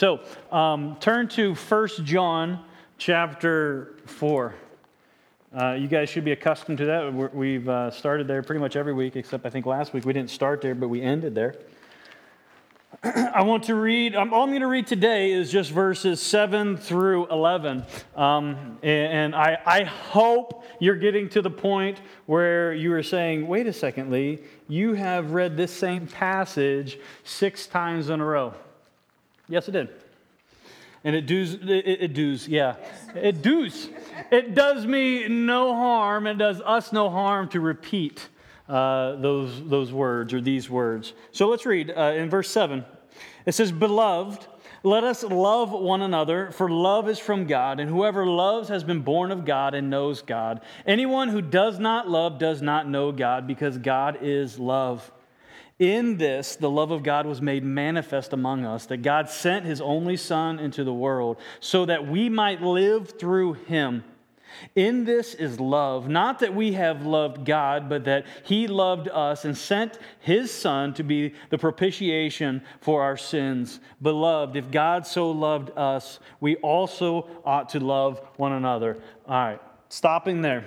So um, turn to 1 John chapter 4. Uh, you guys should be accustomed to that. we have uh, started there pretty much every week, except I think last week we didn't start there, but we ended there. I want to read, um, all I'm going to read today is just verses 7 through 11. Um, and I, I hope you're getting to the point where you are saying, wait a second, Lee, you have read this same passage six times in a row. Yes, it did. And it does, it, it does, yeah. It does. It does me no harm. It does us no harm to repeat uh, those, those words or these words. So let's read uh, in verse 7. It says, Beloved, let us love one another, for love is from God, and whoever loves has been born of God and knows God. Anyone who does not love does not know God, because God is love. In this, the love of God was made manifest among us, that God sent his only Son into the world so that we might live through him. In this is love, not that we have loved God, but that He loved us and sent His Son to be the propitiation for our sins. Beloved, if God so loved us, we also ought to love one another. All right, stopping there.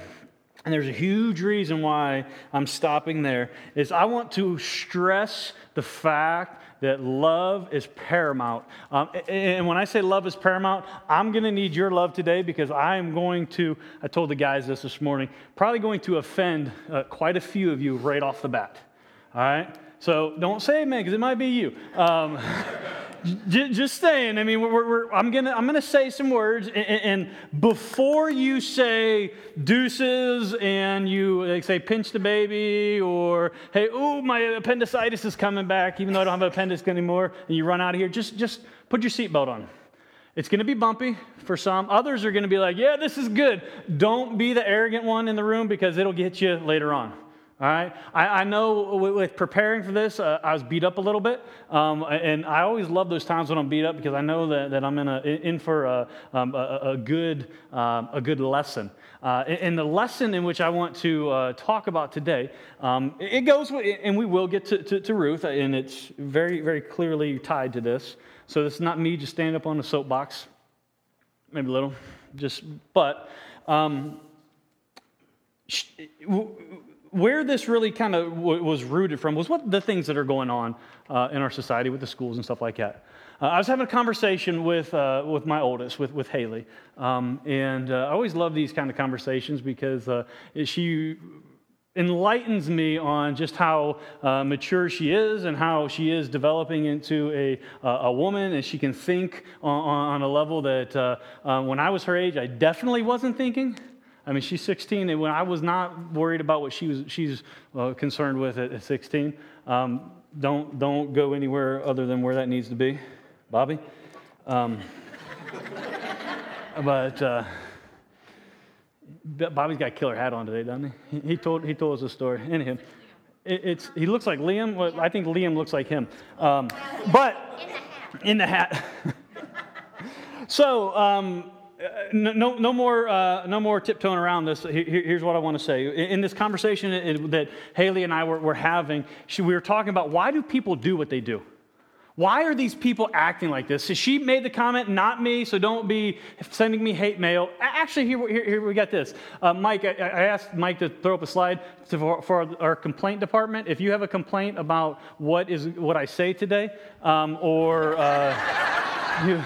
And there's a huge reason why I'm stopping there is I want to stress the fact that love is paramount. Um, and when I say love is paramount, I'm going to need your love today because I am going to, I told the guys this this morning, probably going to offend uh, quite a few of you right off the bat. All right? So don't say amen because it might be you. Um, just saying. I mean, we're, we're, I'm gonna I'm gonna say some words, and, and, before you say deuces and you like, say pinch the baby or hey, oh my appendicitis is coming back, even though I don't have an appendix anymore, and you run out of here, just just put your seatbelt on. It's going to be bumpy for some. Others are going to be like, yeah, this is good. Don't be the arrogant one in the room because it'll get you later on. All right. I, I know with, preparing for this, uh, I was beat up a little bit. Um, and I always love those times when I'm beat up because I know that, that I'm in, a, in for a, um, a, a good, um, a good lesson. Uh, and the lesson in which I want to uh, talk about today, um, it goes, with, and we will get to, to, to, Ruth, and it's very, very clearly tied to this. So is not me just standing up on a soapbox, maybe a little, just, but um, where this really kind of w- was rooted from was what the things that are going on uh, in our society with the schools and stuff like that. Uh, I was having a conversation with, uh, with my oldest, with, with Haley. Um, and uh, I always love these kind of conversations because uh, she enlightens me on just how uh, mature she is and how she is developing into a, a woman and she can think on, on a level that uh, when I was her age, I definitely wasn't thinking. I mean, she's 16, and when I was not worried about what she was, she's uh, concerned with at, 16, um, don't, don't go anywhere other than where that needs to be, Bobby. Um, but uh, Bobby's got a killer hat on today, doesn't he? He, told, he told us a story. Anyhow, it, it's, he looks like Liam. Well, I think Liam looks like him. Um, but in the hat. so, um, no, no, more, uh, no more tiptoeing around this. here's what I want to say. In this conversation that Haley and I were, were having, we were talking about why do people do what they do? Why are these people acting like this? So she made the comment, not me, so don't be sending me hate mail. Actually, here, here, here we got this. Uh, Mike, I, I, asked Mike to throw up a slide to, for, for, our complaint department. If you have a complaint about what is what I say today, um, or uh, you,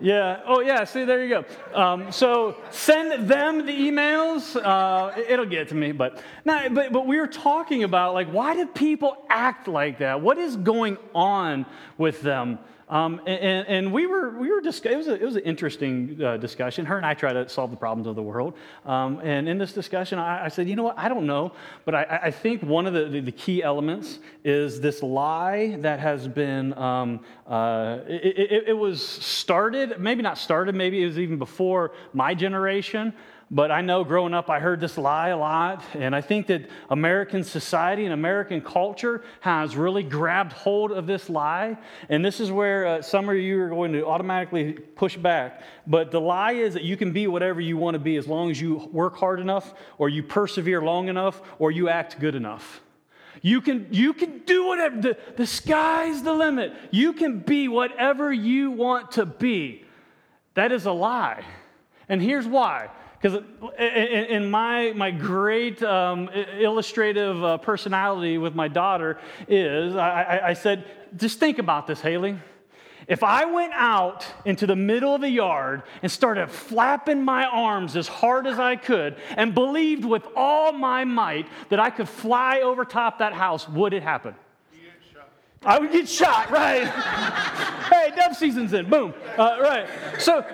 yeah. Oh, yeah. See, there you go. Um, so send them the emails. Uh, it'll get to me. But, now, but, but we were talking about, like, why do people act like that? What is going on with them? Um, and, and, we were, we were discuss- it, was it was an interesting uh, discussion. Her and I try to solve the problems of the world. Um, and in this discussion, I, I, said, you know what, I don't know, but I, I think one of the, the, key elements is this lie that has been, um, uh, it, it, it was started, maybe not started, maybe it was even before my generation. But I know growing up, I heard this lie a lot. And I think that American society and American culture has really grabbed hold of this lie. And this is where uh, some of you are going to automatically push back. But the lie is that you can be whatever you want to be as long as you work hard enough, or you persevere long enough, or you act good enough. You can, you can do whatever. The, the sky's the limit. You can be whatever you want to be. That is a lie. And here's why. Because in my, my great um, illustrative uh, personality with my daughter is, I, I said, just think about this, Haley. If I went out into the middle of the yard and started flapping my arms as hard as I could and believed with all my might that I could fly over top that house, would it happen? I would get shot, right? hey, dove season's in, boom, uh, right. So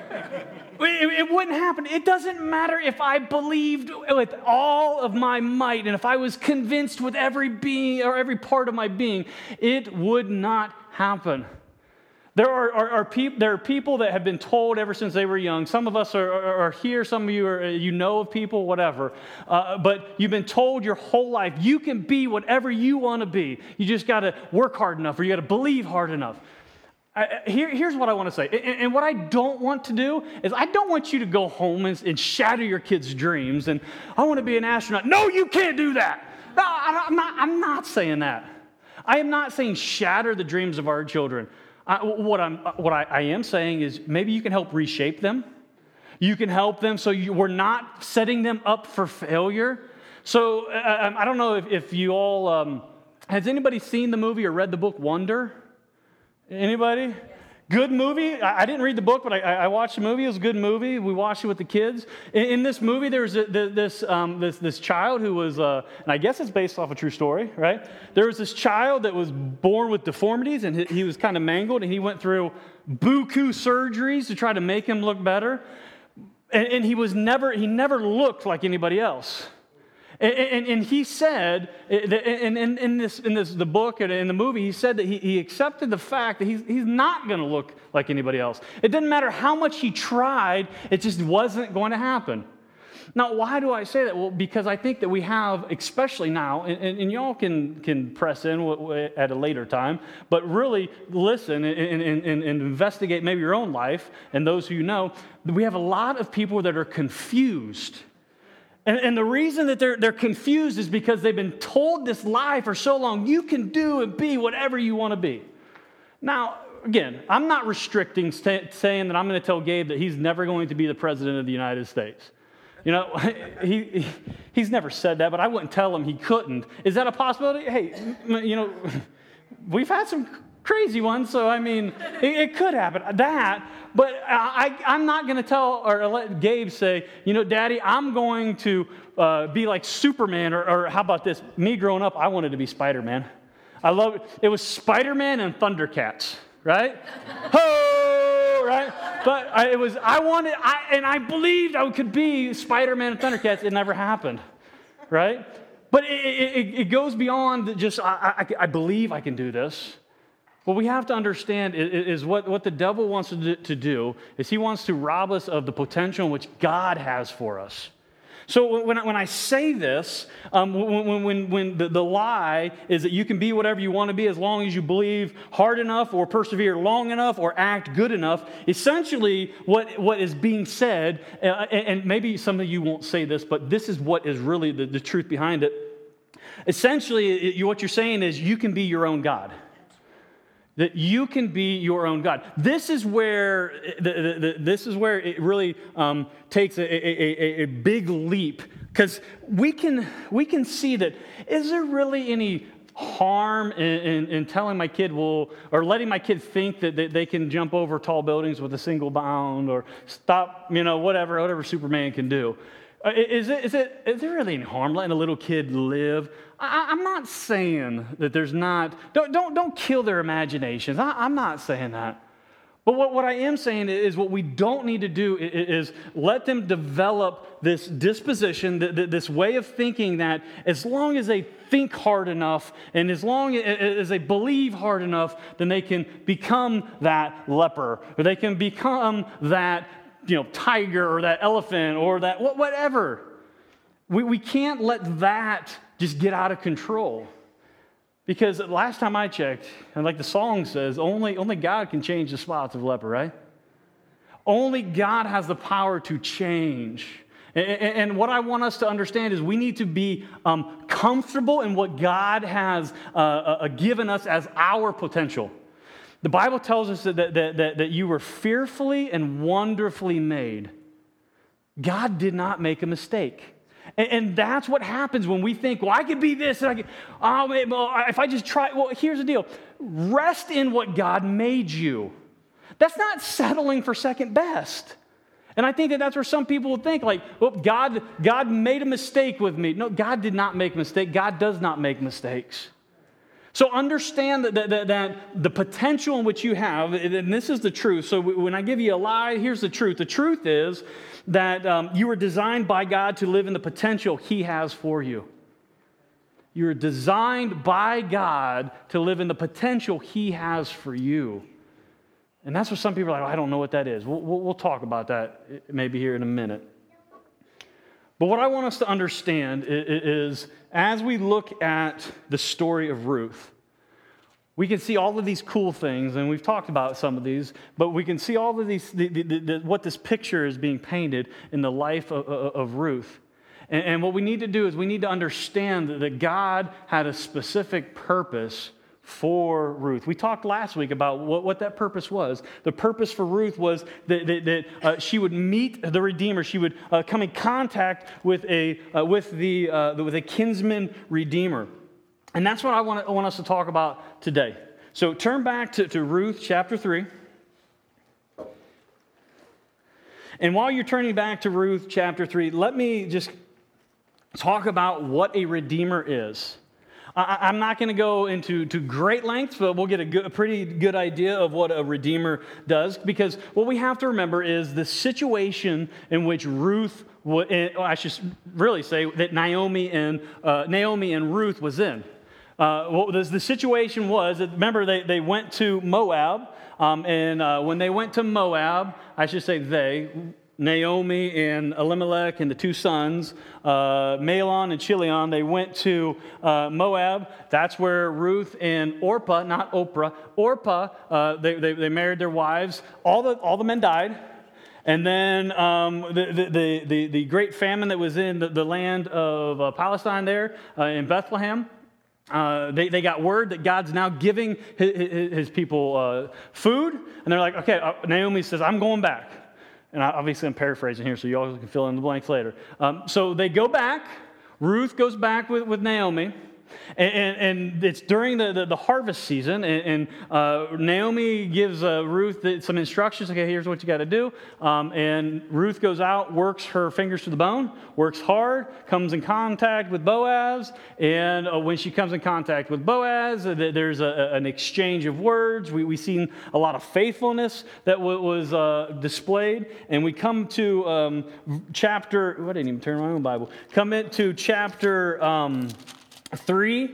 it, it, wouldn't happen. It doesn't matter if I believed with all of my might and if I was convinced with every being or every part of my being, it would not happen. There are, are, are peop, there are people that have been told ever since they were young. Some of us are, are, are here, some of you are, you know of people, whatever. Uh, but you've been told your whole life you can be whatever you want to be. You just got to work hard enough or you got to believe hard enough. I, here, here's what I want to say. And, and, what I don't want to do is, I don't want you to go home and, and shatter your kids' dreams and, I want to be an astronaut. No, you can't do that. No, I'm not, I'm not saying that. I am not saying shatter the dreams of our children. I, what, I'm, what I, I, am saying is maybe you can help reshape them. You can help them so you, we're not setting them up for failure. So uh, I don't know if, if you all, um, has anybody seen the movie or read the book Wonder? Anybody? Good movie. I, didn't read the book, but I, I, watched the movie. It was a good movie. We watched it with the kids. In, in this movie, there there's this, um, this, this child who was, uh, and I guess it's based off a true story, right? There was this child that was born with deformities, and he, he was kind of mangled, and he went through buku surgeries to try to make him look better. And, and he was never, he never looked like anybody else. And, and, and, he said, eh, in, in, in, this, in this, the book and in the movie, he said that he, he accepted the fact that he's, he's not going to look like anybody else. It didn't matter how much he tried, it just wasn't going to happen. Now, why do I say that? Well, because I think that we have, especially now, and, and y'all can, can press in at a later time, but really listen and, and, and investigate maybe your own life and those who you know. We have a lot of people that are confused and, and, the reason that they're, they're confused is because they've been told this lie for so long you can do and be whatever you want to be. Now, again, I'm not restricting st- saying that I'm going to tell Gabe that he's never going to be the president of the United States. You know, he, he, he's never said that, but I wouldn't tell him he couldn't. Is that a possibility? Hey, you know, we've had some crazy one, so I mean, it, it could happen. That, but I, am not going to tell or let Gabe say, you know, Daddy, I'm going to uh, be like Superman, or, or, how about this? Me growing up, I wanted to be Spider Man. I love it. It was Spider Man and Thundercats, right? Ho, right? But I, it was, I wanted, I, and I believed I could be Spider Man and Thundercats. It never happened, right? But it, it, it goes beyond just, I, I, I believe I can do this. What we have to understand is what, what the devil wants to do is he wants to rob us of the potential which God has for us. So when I, when I say this, um, when, when, when the, the lie is that you can be whatever you want to be as long as you believe hard enough or persevere long enough or act good enough, essentially what, what is being said, uh, and maybe some of you won't say this, but this is what is really the, the truth behind it. Essentially, it, what you're saying is you can be your own God that you can be your own God. This is where, the, the, the, this is where it really um, takes a, a, a, a big leap because we can, we can see that is there really any harm in, in, in, telling my kid, well, or letting my kid think that they, they can jump over tall buildings with a single bound or stop, you know, whatever, whatever Superman can do. Uh, is, it, is, it, is there really any harm letting a little kid live? I, am not saying that there's not, don't, don't, don't kill their imaginations. I, am not saying that. But what, what I am saying is what we don't need to do is let them develop this disposition, this way of thinking that as long as they think hard enough and as long as they believe hard enough, then they can become that leper or they can become that you know, tiger or that elephant or that whatever. We, we can't let that just get out of control. Because last time I checked, and like the song says, only, only God can change the spots of leper, right? Only God has the power to change. And and what I want us to understand is we need to be um, comfortable in what God has uh, uh, given us as our potential. The Bible tells us that, that, that, that you were fearfully and wonderfully made. God did not make a mistake. And, and, that's what happens when we think, well, I could be this, and I could, oh, well, if I just try. Well, here's the deal rest in what God made you. That's not settling for second best. And I think that that's where some people would think, like, well, God, God made a mistake with me. No, God did not make a mistake. God does not make mistakes. So understand that, that, that, the potential in which you have, and this is the truth. So when I give you a lie, here's the truth. The truth is that um, you were designed by God to live in the potential He has for you. You are designed by God to live in the potential He has for you. And that's what some people are like, oh, I don't know what that is. We'll, we'll, we'll talk about that maybe here in a minute. But what I want us to understand is, as we look at the story of Ruth, we can see all of these cool things, and we've talked about some of these, but we can see all of these, the, the, the, what this picture is being painted in the life of, of Ruth. And, and what we need to do is we need to understand that God had a specific purpose for Ruth. We talked last week about what, what that purpose was. The purpose for Ruth was that, that, that uh, she would meet the Redeemer. She would uh, come in contact with a, uh, with, the, uh, with a kinsman Redeemer. And that's what I want, I want us to talk about today. So turn back to, to Ruth chapter 3. And while you're turning back to Ruth chapter 3, let me just talk about what a Redeemer is. I, am not going to go into to great lengths, but we'll get a, good, a, pretty good idea of what a redeemer does. Because what we have to remember is the situation in which Ruth, eh, I should really say that Naomi and uh, Naomi and Ruth was in. Uh, well, the, the, situation was remember they, they went to Moab, um, and uh, when they went to Moab, I should say they, Naomi and Elimelech and the two sons, uh, Mahlon and Chilion, they went to uh, Moab. That's where Ruth and Orpah, not Oprah, Orpah, uh, they, they, they, married their wives. All the, all the men died. And then um, the, the, the, the, great famine that was in the, the land of uh, Palestine there uh, in Bethlehem, uh, they, they got word that God's now giving his, his, his people uh, food. And they're like, okay, uh, Naomi says, I'm going back. And obviously, I'm paraphrasing here, so you all can fill in the blanks later. Um, so they go back. Ruth goes back with, with Naomi. And, and, it's during the, the, the harvest season, and, and uh, Naomi gives uh, Ruth some instructions. Okay, here's what you got to do. Um, and Ruth goes out, works her fingers to the bone, works hard, comes in contact with Boaz. And uh, when she comes in contact with Boaz, uh, there's a, an exchange of words. We, we've seen a lot of faithfulness that was uh, displayed. And we come to um, chapter, oh, I didn't even turn my own Bible, come into chapter. Um, 3,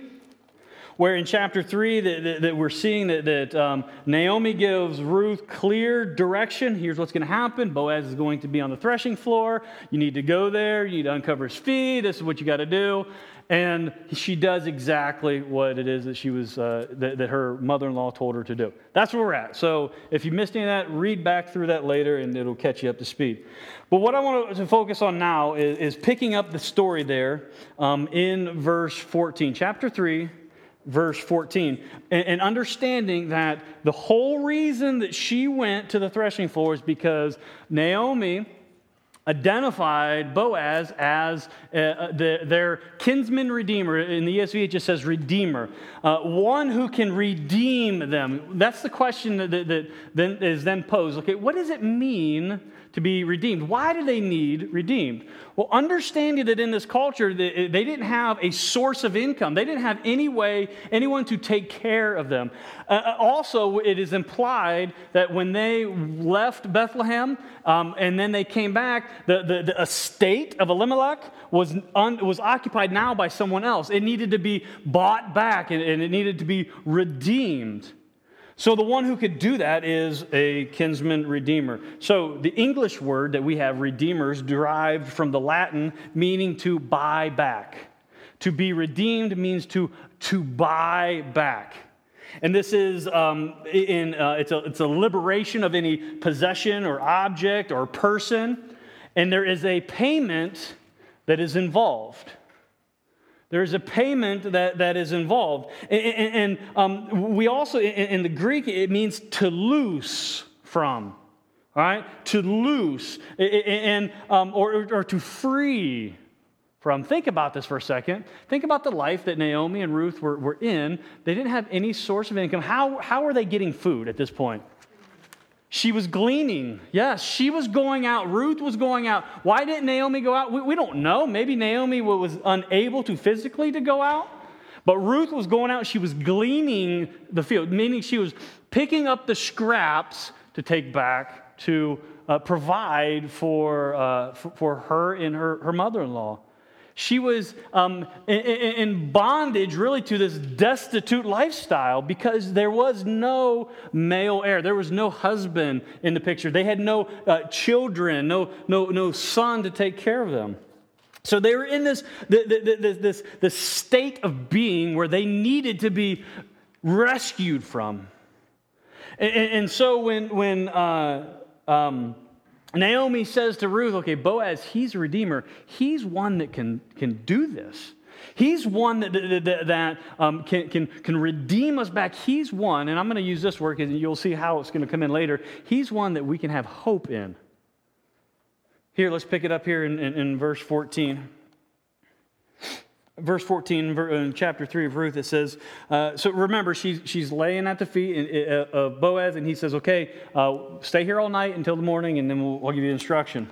where in chapter 3 that, that, that we're seeing that, that um, Naomi gives Ruth clear direction. Here's what's going to happen. Boaz is going to be on the threshing floor. You need to go there. You need to uncover his feet. This is what you got to do. And she does exactly what it is that she was uh, that, that, her mother-in-law told her to do. That's where we're at. So if you missed any of that, read back through that later, and it'll catch you up to speed. But what I want to focus on now is, is picking up the story there um, in verse 14, chapter 3, verse 14, and, and, understanding that the whole reason that she went to the threshing floor is because Naomi identified Boaz as uh, uh, the, their kinsman redeemer. In the ESV, it just says redeemer, uh, one who can redeem them. That's the question that, that, that then is then posed. Okay, what does it mean to be redeemed. Why do they need redeemed? Well, understanding that in this culture, they didn't have a source of income, they didn't have any way, anyone to take care of them. Uh, uh also, it is implied that when they left Bethlehem um, and then they came back, the, the, the estate of Elimelech was, un, was occupied now by someone else. It needed to be bought back and, and it needed to be redeemed. So the one who could do that is a kinsman redeemer. So the English word that we have, redeemers, derived from the Latin meaning to buy back. To be redeemed means to, to buy back. And this is um, in, uh, it's, a, it's a liberation of any possession or object or person. and there is a payment that is involved. There is a payment that, that is involved. And, and, and um, we also, in, in the Greek, it means to loose from, all right? To loose, and, um, or, or to free from. Think about this for a second. Think about the life that Naomi and Ruth were, were in. They didn't have any source of income. How, how are they getting food at this point? She was gleaning. Yes, she was going out. Ruth was going out. Why didn't Naomi go out? We, we don't know. Maybe Naomi was unable to physically to go out. But Ruth was going out. She was gleaning the field, meaning she was picking up the scraps to take back to uh, provide for, uh, for, for, her and her, her mother in law. She was um, in, bondage, really, to this destitute lifestyle because there was no male heir. There was no husband in the picture. They had no uh, children, no, no, no son to take care of them. So they were in this, this, this, this state of being where they needed to be rescued from. And, and so when, when uh, um, Naomi says to Ruth, okay, Boaz, he's a redeemer. He's one that can, can do this. He's one that, that, that um, can, can, can redeem us back. He's one, and I'm going to use this word and you'll see how it's going to come in later. He's one that we can have hope in. Here, let's pick it up here in, in, in verse 14 verse 14 in chapter 3 of ruth it says uh, so remember she's, she's laying at the feet of boaz and he says okay uh, stay here all night until the morning and then we'll, we'll give you instruction.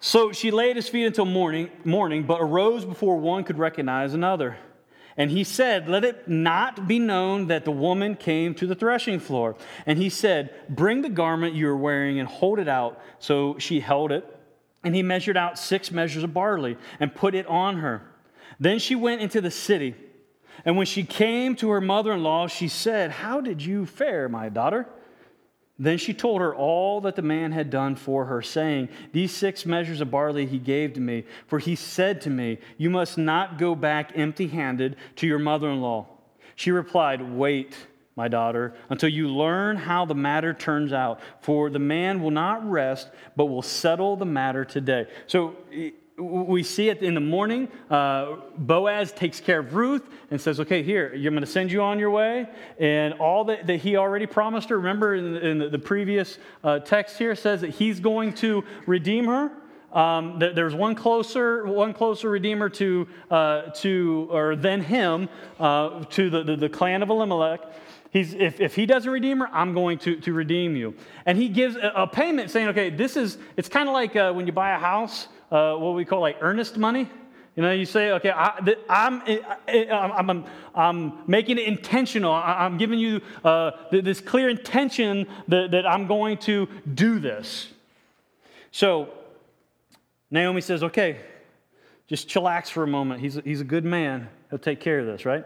So she lay at his feet until morning, morning but arose before one could recognize another. And he said let it not be known that the woman came to the threshing floor. And he said bring the garment you are wearing and hold it out. So she held it and he measured out six measures of barley and put it on her then she went into the city. And when she came to her mother in law, she said, How did you fare, my daughter? Then she told her all that the man had done for her, saying, These six measures of barley he gave to me, for he said to me, You must not go back empty handed to your mother in law. She replied, Wait, my daughter, until you learn how the matter turns out, for the man will not rest, but will settle the matter today. So we see it in the morning. Uh, Boaz takes care of Ruth and says, Okay, here, I'm going to send you on your way. And all that, that he already promised her, remember in, in the previous uh, text here, says that he's going to redeem her. Um, there's one closer, one closer redeemer to, uh, to or than him uh, to the, the, the clan of Elimelech. He's, if, if he doesn't redeem her, I'm going to, to redeem you. And he gives a, a payment saying, okay, this is, it's kind of like uh, when you buy a house uh, what we call like earnest money. You know, you say, okay, I, am I'm, I'm, I'm making it intentional. I'm giving you uh, this clear intention that, that I'm going to do this. So Naomi says, okay, just chillax for a moment. He's, he's a good man. He'll take care of this, right?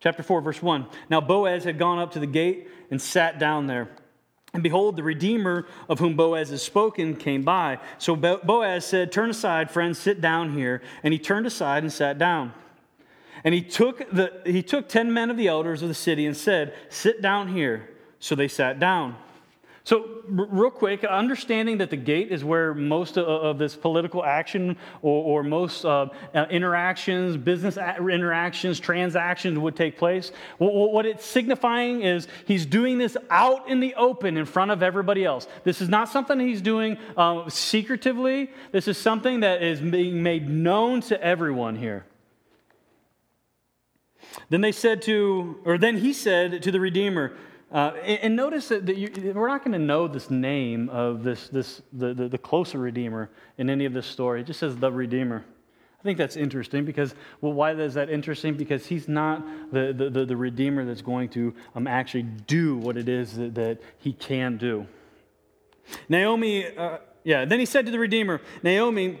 Chapter 4, verse 1. Now Boaz had gone up to the gate and sat down there. And behold, the Redeemer of whom Boaz has spoken came by. So Boaz said, Turn aside, friend, sit down here. And he turned aside and sat down. And he took, the, he took ten men of the elders of the city and said, Sit down here. So they sat down. So, real quick, understanding that the gate is where most of, this political action or, most uh, uh interactions, business interactions, transactions would take place, what it's signifying is he's doing this out in the open in front of everybody else. This is not something he's doing uh, secretively, this is something that is being made known to everyone here. Then they said to, or then he said to the Redeemer, uh, and, and, notice that, that you, we're not going to know this name of this, this the, the, the, closer Redeemer in any of this story. It just says the Redeemer. I think that's interesting because, well, why is that interesting? Because he's not the, the, the, the Redeemer that's going to um, actually do what it is that, that he can do. Naomi, uh, yeah, then he said to the Redeemer, Naomi,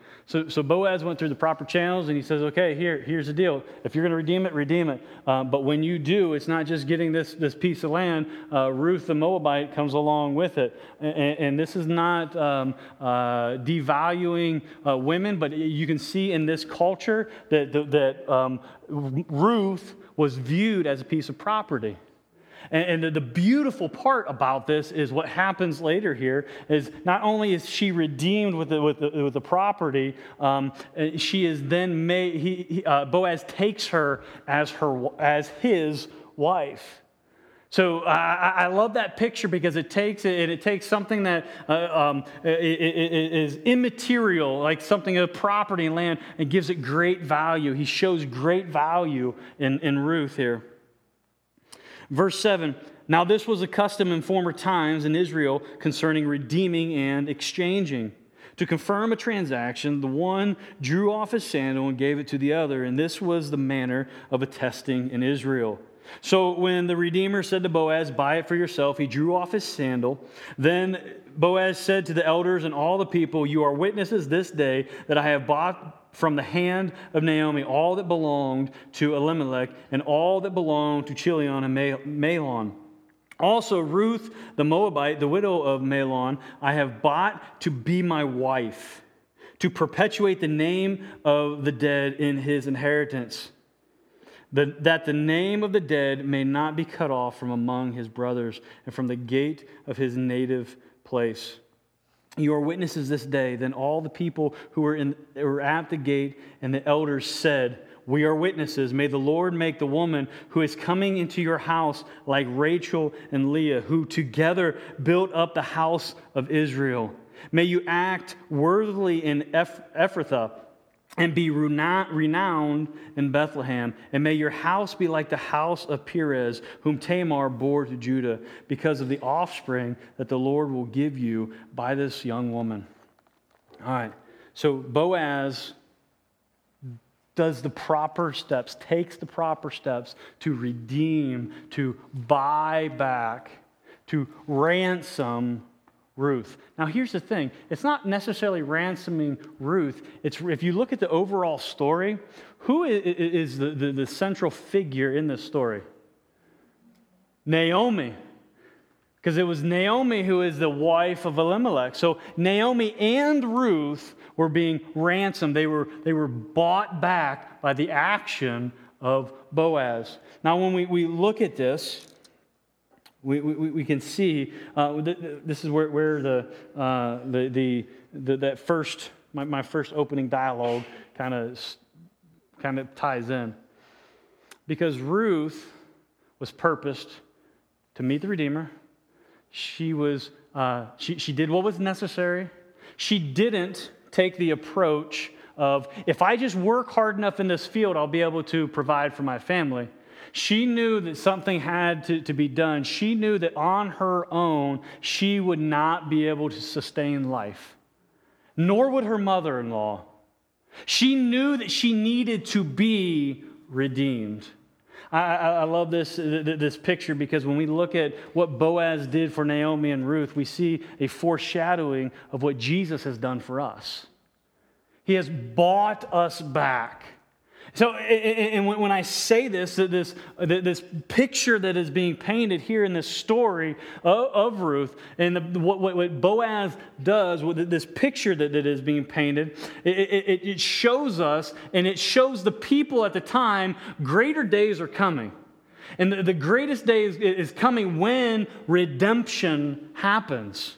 So, so Boaz went through the proper channels and he says, okay, here, here's the deal. If you're going to redeem it, redeem it. Uh, but when you do, it's not just getting this, this piece of land. Uh, Ruth the Moabite comes along with it. And, and this is not um, uh, devaluing uh, women, but you can see in this culture that, that um, Ruth was viewed as a piece of property. And, and the beautiful part about this is what happens later here is not only is she redeemed with the, with the, with the property, um, she is then made, he, he, uh, Boaz takes her as, her as his wife. So I, I, love that picture because it takes it, it takes something that uh, um, is immaterial, like something of property and land, and gives it great value. He shows great value in, in Ruth here. Verse 7 Now this was a custom in former times in Israel concerning redeeming and exchanging. To confirm a transaction, the one drew off his sandal and gave it to the other, and this was the manner of attesting in Israel. So when the Redeemer said to Boaz, Buy it for yourself, he drew off his sandal. Then Boaz said to the elders and all the people, You are witnesses this day that I have bought from the hand of Naomi all that belonged to Elimelech and all that belonged to Chilion and Mahlon. Also, Ruth the Moabite, the widow of Mahlon, I have bought to be my wife, to perpetuate the name of the dead in his inheritance, that the name of the dead may not be cut off from among his brothers and from the gate of his native place. You are witnesses this day. Then all the people who were, in, were at the gate and the elders said, We are witnesses. May the Lord make the woman who is coming into your house like Rachel and Leah, who together built up the house of Israel. May you act worthily in Ephrathah and be renowned in Bethlehem. And may your house be like the house of Perez, whom Tamar bore to Judah, because of the offspring that the Lord will give you by this young woman. All right. So Boaz does the proper steps, takes the proper steps to redeem, to buy back, to ransom Ruth. Now, here's the thing it's not necessarily ransoming Ruth. It's, if you look at the overall story, who is the, the, the central figure in this story? Naomi. Because it was Naomi who is the wife of Elimelech. So Naomi and Ruth were being ransomed. They were, they were bought back by the action of Boaz. Now, when we, we look at this, we, we, we can see uh, this is where, where the, uh, the, the, the, that first, my, my first opening dialogue kind of kind of ties in. Because Ruth was purposed to meet the Redeemer. She, was, uh, she, she did what was necessary. She didn't take the approach of, if I just work hard enough in this field, I'll be able to provide for my family. She knew that something had to, to be done. She knew that on her own, she would not be able to sustain life, nor would her mother in law. She knew that she needed to be redeemed. I, I, I, love this, this picture because when we look at what Boaz did for Naomi and Ruth, we see a foreshadowing of what Jesus has done for us. He has bought us back. So, and when I say this, this, this picture that is being painted here in this story of Ruth, and what Boaz does, with this picture that is being painted, it shows us and it shows the people at the time greater days are coming. And the greatest day is coming when redemption happens.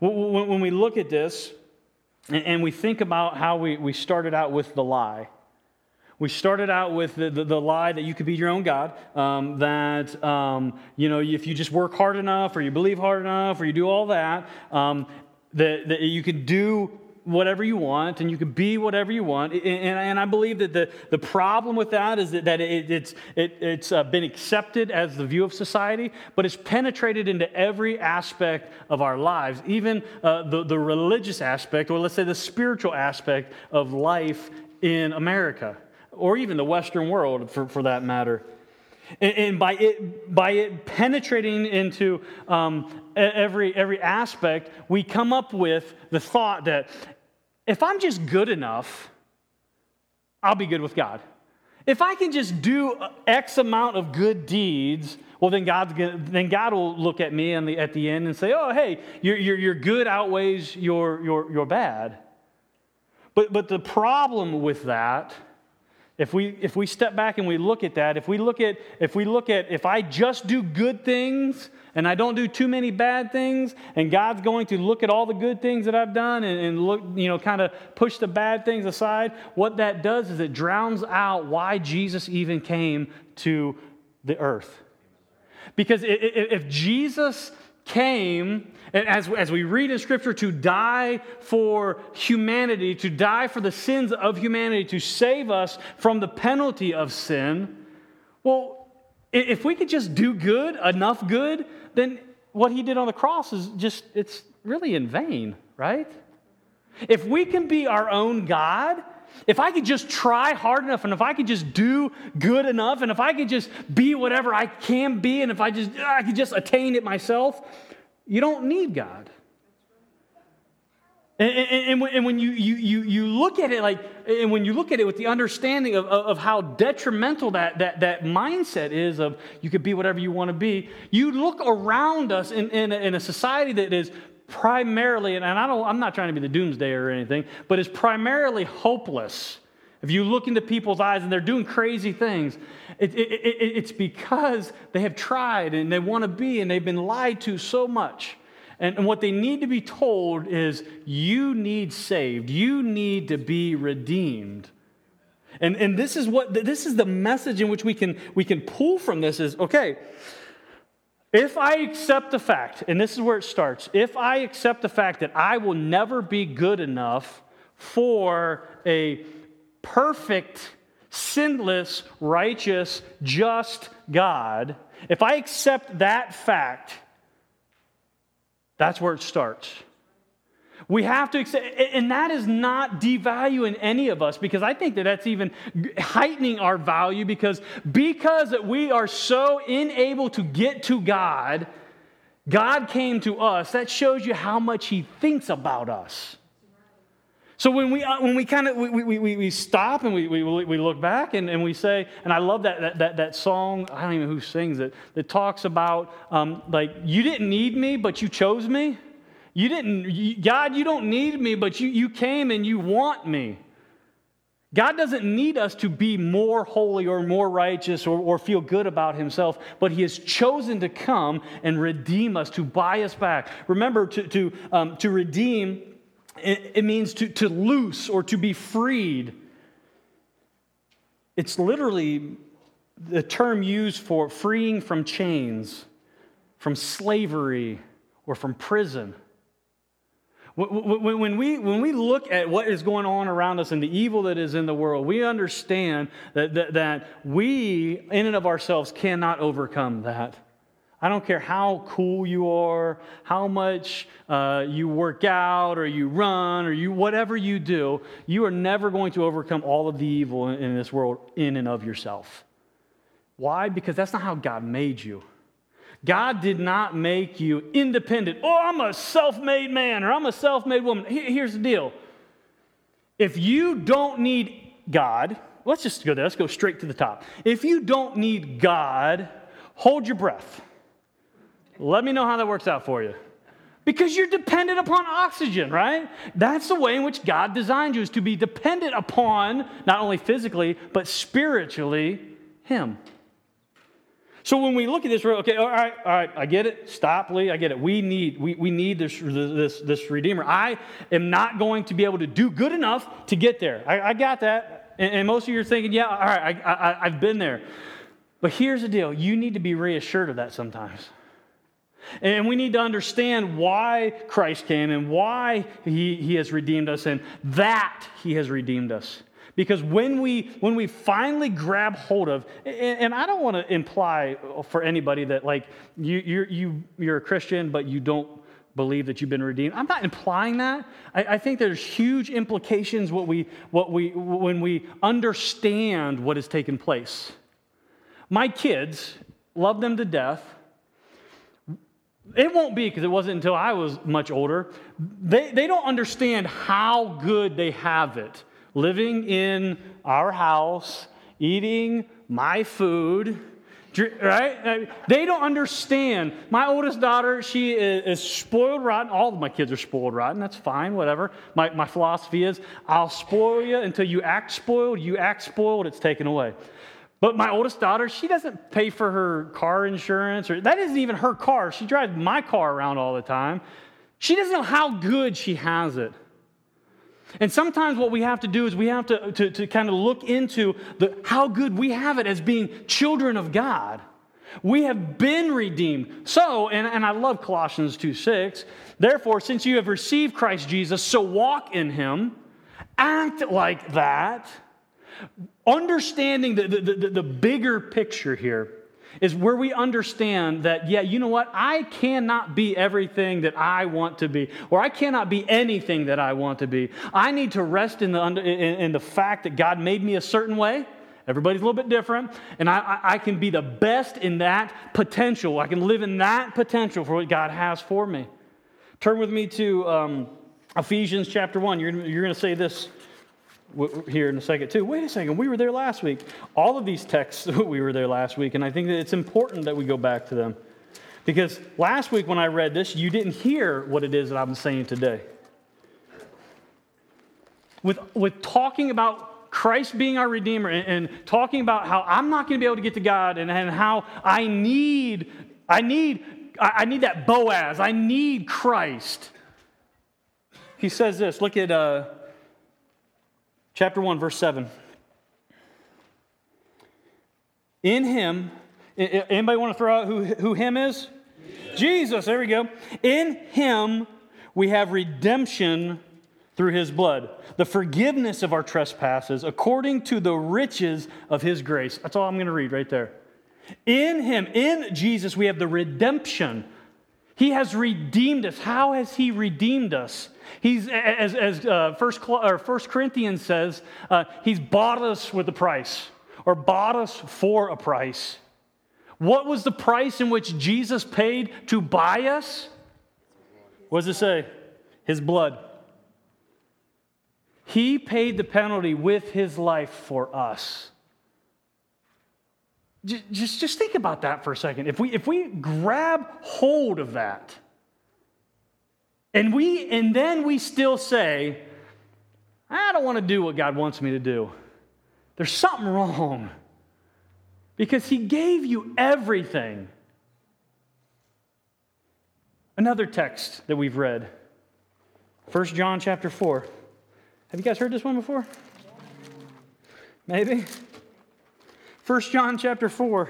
When we look at this and we think about how we started out with the lie, we started out with the, the, the, lie that you could be your own God, um, that, um, you know, if you just work hard enough or you believe hard enough or you do all that, um, that, that you could do whatever you want and you can be whatever you want. And, and I believe that the, the problem with that is that, that it, it's, it, it's uh, been accepted as the view of society, but it's penetrated into every aspect of our lives, even uh, the, the religious aspect, or let's say the spiritual aspect of life in America, or even the Western world for, for that matter. And, and by, it, by it penetrating into um, every, every aspect, we come up with the thought that if I'm just good enough, I'll be good with God. If I can just do X amount of good deeds, well, then, God's gonna, then God will look at me the, at the end and say, oh, hey, your, your, your good outweighs your, your, your bad. But, but the problem with that if we, if we step back and we look at that, if we look at, if we look at, if I just do good things and I don't do too many bad things, and God's going to look at all the good things that I've done and, and look, you know, kind of push the bad things aside, what that does is it drowns out why Jesus even came to the earth. Because if Jesus came, as, as we read in Scripture, to die for humanity, to die for the sins of humanity, to save us from the penalty of sin. Well, if we could just do good, enough good, then what he did on the cross is just, it's really in vain, right? If we can be our own God, if I could just try hard enough and if I could just do good enough and if I could just be whatever I can be and if I just I could just attain it myself, you don't need God. And, and, and, when you, you, you, look at it like, and when you look at it with the understanding of, of, of how detrimental that, that, that mindset is of you could be whatever you want to be, you look around us in, in, a, in a society that is primarily, and I don't, I'm not trying to be the doomsday or anything, but is primarily hopeless. If you look into people's eyes and they're doing crazy things, it, it, it, it's because they have tried and they want to be and they've been lied to so much. And, and what they need to be told is, you need saved, you need to be redeemed. And, and this is what this is the message in which we can we can pull from this is okay if I accept the fact, and this is where it starts, if I accept the fact that I will never be good enough for a perfect, sinless, righteous, just God, if I accept that fact, that's where it starts. We have to accept, and that is not devaluing any of us because I think that that's even heightening our value because because we are so unable to get to God, God came to us. That shows you how much He thinks about us. So when we, uh, when we kind of we, we, we, stop and we, we, we look back and, and we say, and I love that, that, that, that song, I don't even know who sings it, that talks about um, like, you didn't need me, but you chose me. You didn't, God, you don't need me, but you, you came and you want me. God doesn't need us to be more holy or more righteous or, or feel good about himself, but he has chosen to come and redeem us, to buy us back. Remember, to, to, um, to redeem, it, it means to, to loose or to be freed. It's literally the term used for freeing from chains, from slavery, or from prison. When we, when we look at what is going on around us and the evil that is in the world, we understand that, that, that we, in and of ourselves, cannot overcome that. I don't care how cool you are, how much uh, you work out or you run or you whatever you do, you are never going to overcome all of the evil in, in this world in and of yourself. Why? Because that's not how God made you. God did not make you independent. Oh, I'm a self made man or I'm a self made woman. Here's the deal if you don't need God, let's just go there, let's go straight to the top. If you don't need God, hold your breath. Let me know how that works out for you. Because you're dependent upon oxygen, right? That's the way in which God designed you, is to be dependent upon, not only physically, but spiritually, Him. So when we look at this, okay, all right, all right, I get it. Stop, Lee, I get it. We need, we, we need this, this, this Redeemer. I am not going to be able to do good enough to get there. I, I got that. And, and, most of you are thinking, yeah, all right, I, I, I've been there. But here's the deal you need to be reassured of that sometimes. And we need to understand why Christ came and why he, he has redeemed us and that he has redeemed us. Because when we, when we finally grab hold of, and, I don't want to imply for anybody that like you, you're, you, you're a Christian, but you don't believe that you've been redeemed. I'm not implying that. I, I, think there's huge implications what we, what we, when we understand what has taken place. My kids love them to death. It won't be because it wasn't until I was much older. They, they don't understand how good they have it living in our house, eating my food, right? They don't understand. My oldest daughter, she is, spoiled rotten. All of my kids are spoiled rotten. That's fine, whatever. My, my philosophy is I'll spoil you until you act spoiled. You act spoiled, it's taken away. But my oldest daughter, she doesn't pay for her car insurance, or that isn't even her car. She drives my car around all the time. She doesn't know how good she has it. And sometimes what we have to do is we have to, to, to kind of look into the, how good we have it as being children of God. We have been redeemed. So, and, and I love Colossians 2 6. Therefore, since you have received Christ Jesus, so walk in him, act like that, understanding the, the, the, the bigger picture here is where we understand that, yeah, you know what? I cannot be everything that I want to be, or I cannot be anything that I want to be. I need to rest in the, in, in the fact that God made me a certain way. Everybody's a little bit different, and I, I can be the best in that potential. I can live in that potential for what God has for me. Turn with me to um, Ephesians chapter 1. You're, you're going to say this here in a second too. Wait a second, we were there last week. All of these texts, we were there last week, and I think that it's important that we go back to them. Because last week when I read this, you didn't hear what it is that I'm saying today. With, with talking about Christ being our Redeemer and, and talking about how I'm not going to be able to get to God and, and how I need, I need, I need that Boaz. I need Christ. He says this. Look at uh, chapter 1, verse 7. In him, anybody want to throw out who, who him is? Jesus. Jesus, there we go. In him we have redemption through his blood, the forgiveness of our trespasses according to the riches of his grace. That's all I'm going to read right there. In him, in Jesus, we have the redemption he has redeemed us. How has He redeemed us? He's, as, as uh, First, or First Corinthians says, uh, He's bought us with a price, or bought us for a price. What was the price in which Jesus paid to buy us? What does it say? His blood. He paid the penalty with his life for us. Just, just think about that for a second. If we, if we grab hold of that, and, we, and then we still say, I don't want to do what God wants me to do, there's something wrong. Because He gave you everything. Another text that we've read, 1 John chapter 4. Have you guys heard this one before? Maybe? 1 John chapter 4,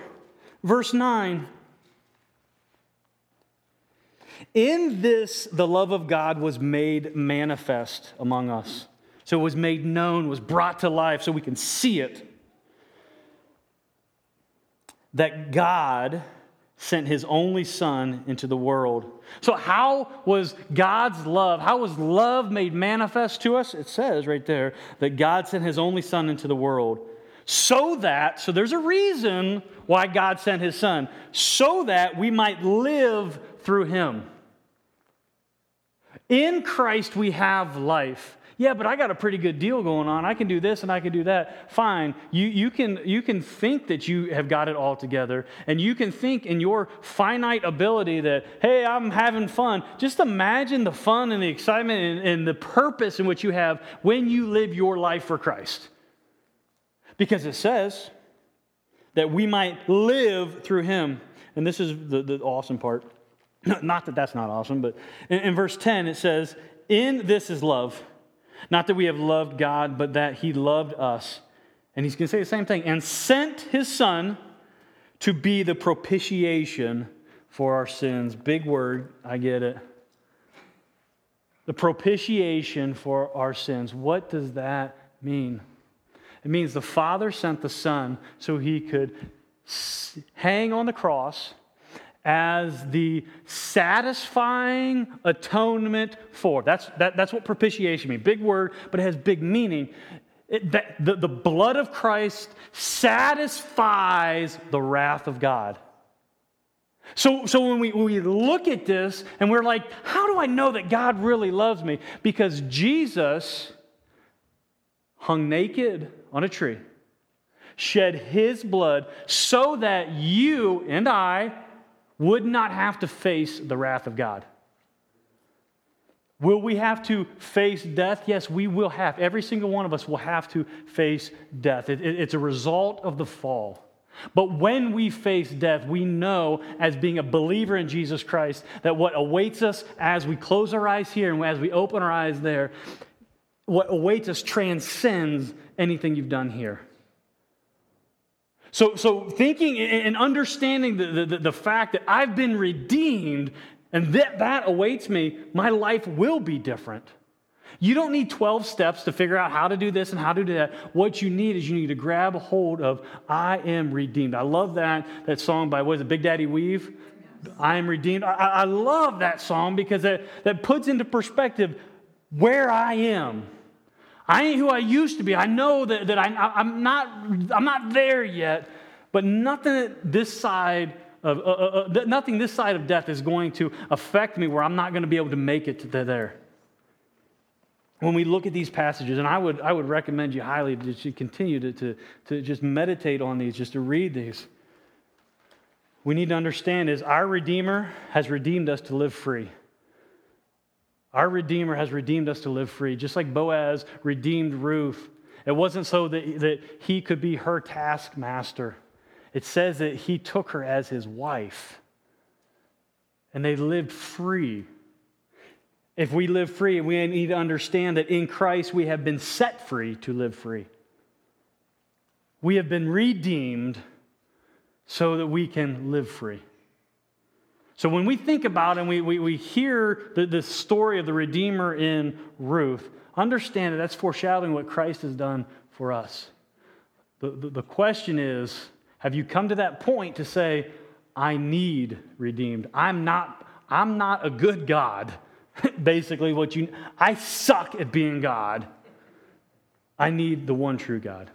verse 9. In this, the love of God was made manifest among us. So it was made known, was brought to life so we can see it. That God sent his only son into the world. So, how was God's love, how was love made manifest to us? It says right there that God sent his only son into the world so that, so there's a reason why God sent his son, so that we might live through him. In Christ we have life. Yeah, but I got a pretty good deal going on. I can do this and I can do that. Fine. You, you, can, you can think that you have got it all together, and you can think in your finite ability that, hey, I'm having fun. Just imagine the fun and the excitement and, and the purpose in which you have when you live your life for Christ. Because it says that we might live through him. And this is the, the awesome part. Not that that's not awesome, but in, in verse 10 it says, In this is love. Not that we have loved God, but that he loved us. And he's going to say the same thing and sent his son to be the propitiation for our sins. Big word, I get it. The propitiation for our sins. What does that mean? It means the Father sent the Son so he could hang on the cross as the satisfying atonement for. That's, that, that's what propitiation means. Big word, but it has big meaning. It, that, the, the blood of Christ satisfies the wrath of God. So, so when, we, when we look at this and we're like, how do I know that God really loves me? Because Jesus hung naked on a tree, shed his blood so that you and I would not have to face the wrath of God. Will we have to face death? Yes, we will have. Every single one of us will have to face death. It, it, it's a result of the fall. But when we face death, we know, as being a believer in Jesus Christ, that what awaits us as we close our eyes here and as we open our eyes there, what awaits us transcends anything you've done here. So, so thinking and understanding the, the, the fact that I've been redeemed and that, that awaits me, my life will be different. You don't need 12 steps to figure out how to do this and how to do that. What you need is you need to grab a hold of, I am redeemed. I love that, that song by, what is it, Big Daddy Weave? I am redeemed. I, I love that song because that, that puts into perspective where I am. I ain't who I used to be. I know that, that I, I'm, not, I'm not there yet, but nothing this side of, uh, uh, uh, nothing this side of death is going to affect me where I'm not going to be able to make it to there. When we look at these passages, and I would, I would recommend you highly to continue to, to, to just meditate on these, just to read these. We need to understand is our Redeemer has redeemed us to live free. Our Redeemer has redeemed us to live free, just like Boaz redeemed Ruth. It wasn't so that, that he could be her taskmaster. It says that he took her as his wife, and they lived free. If we live free, we need to understand that in Christ we have been set free to live free. We have been redeemed so that we can live free. So when we think about and we, we, we hear the, the story of the Redeemer in Ruth, understand that that's foreshadowing what Christ has done for us. The, the, the question is have you come to that point to say, I need redeemed? I'm not, I'm not a good God. Basically, what you I suck at being God. I need the one true God.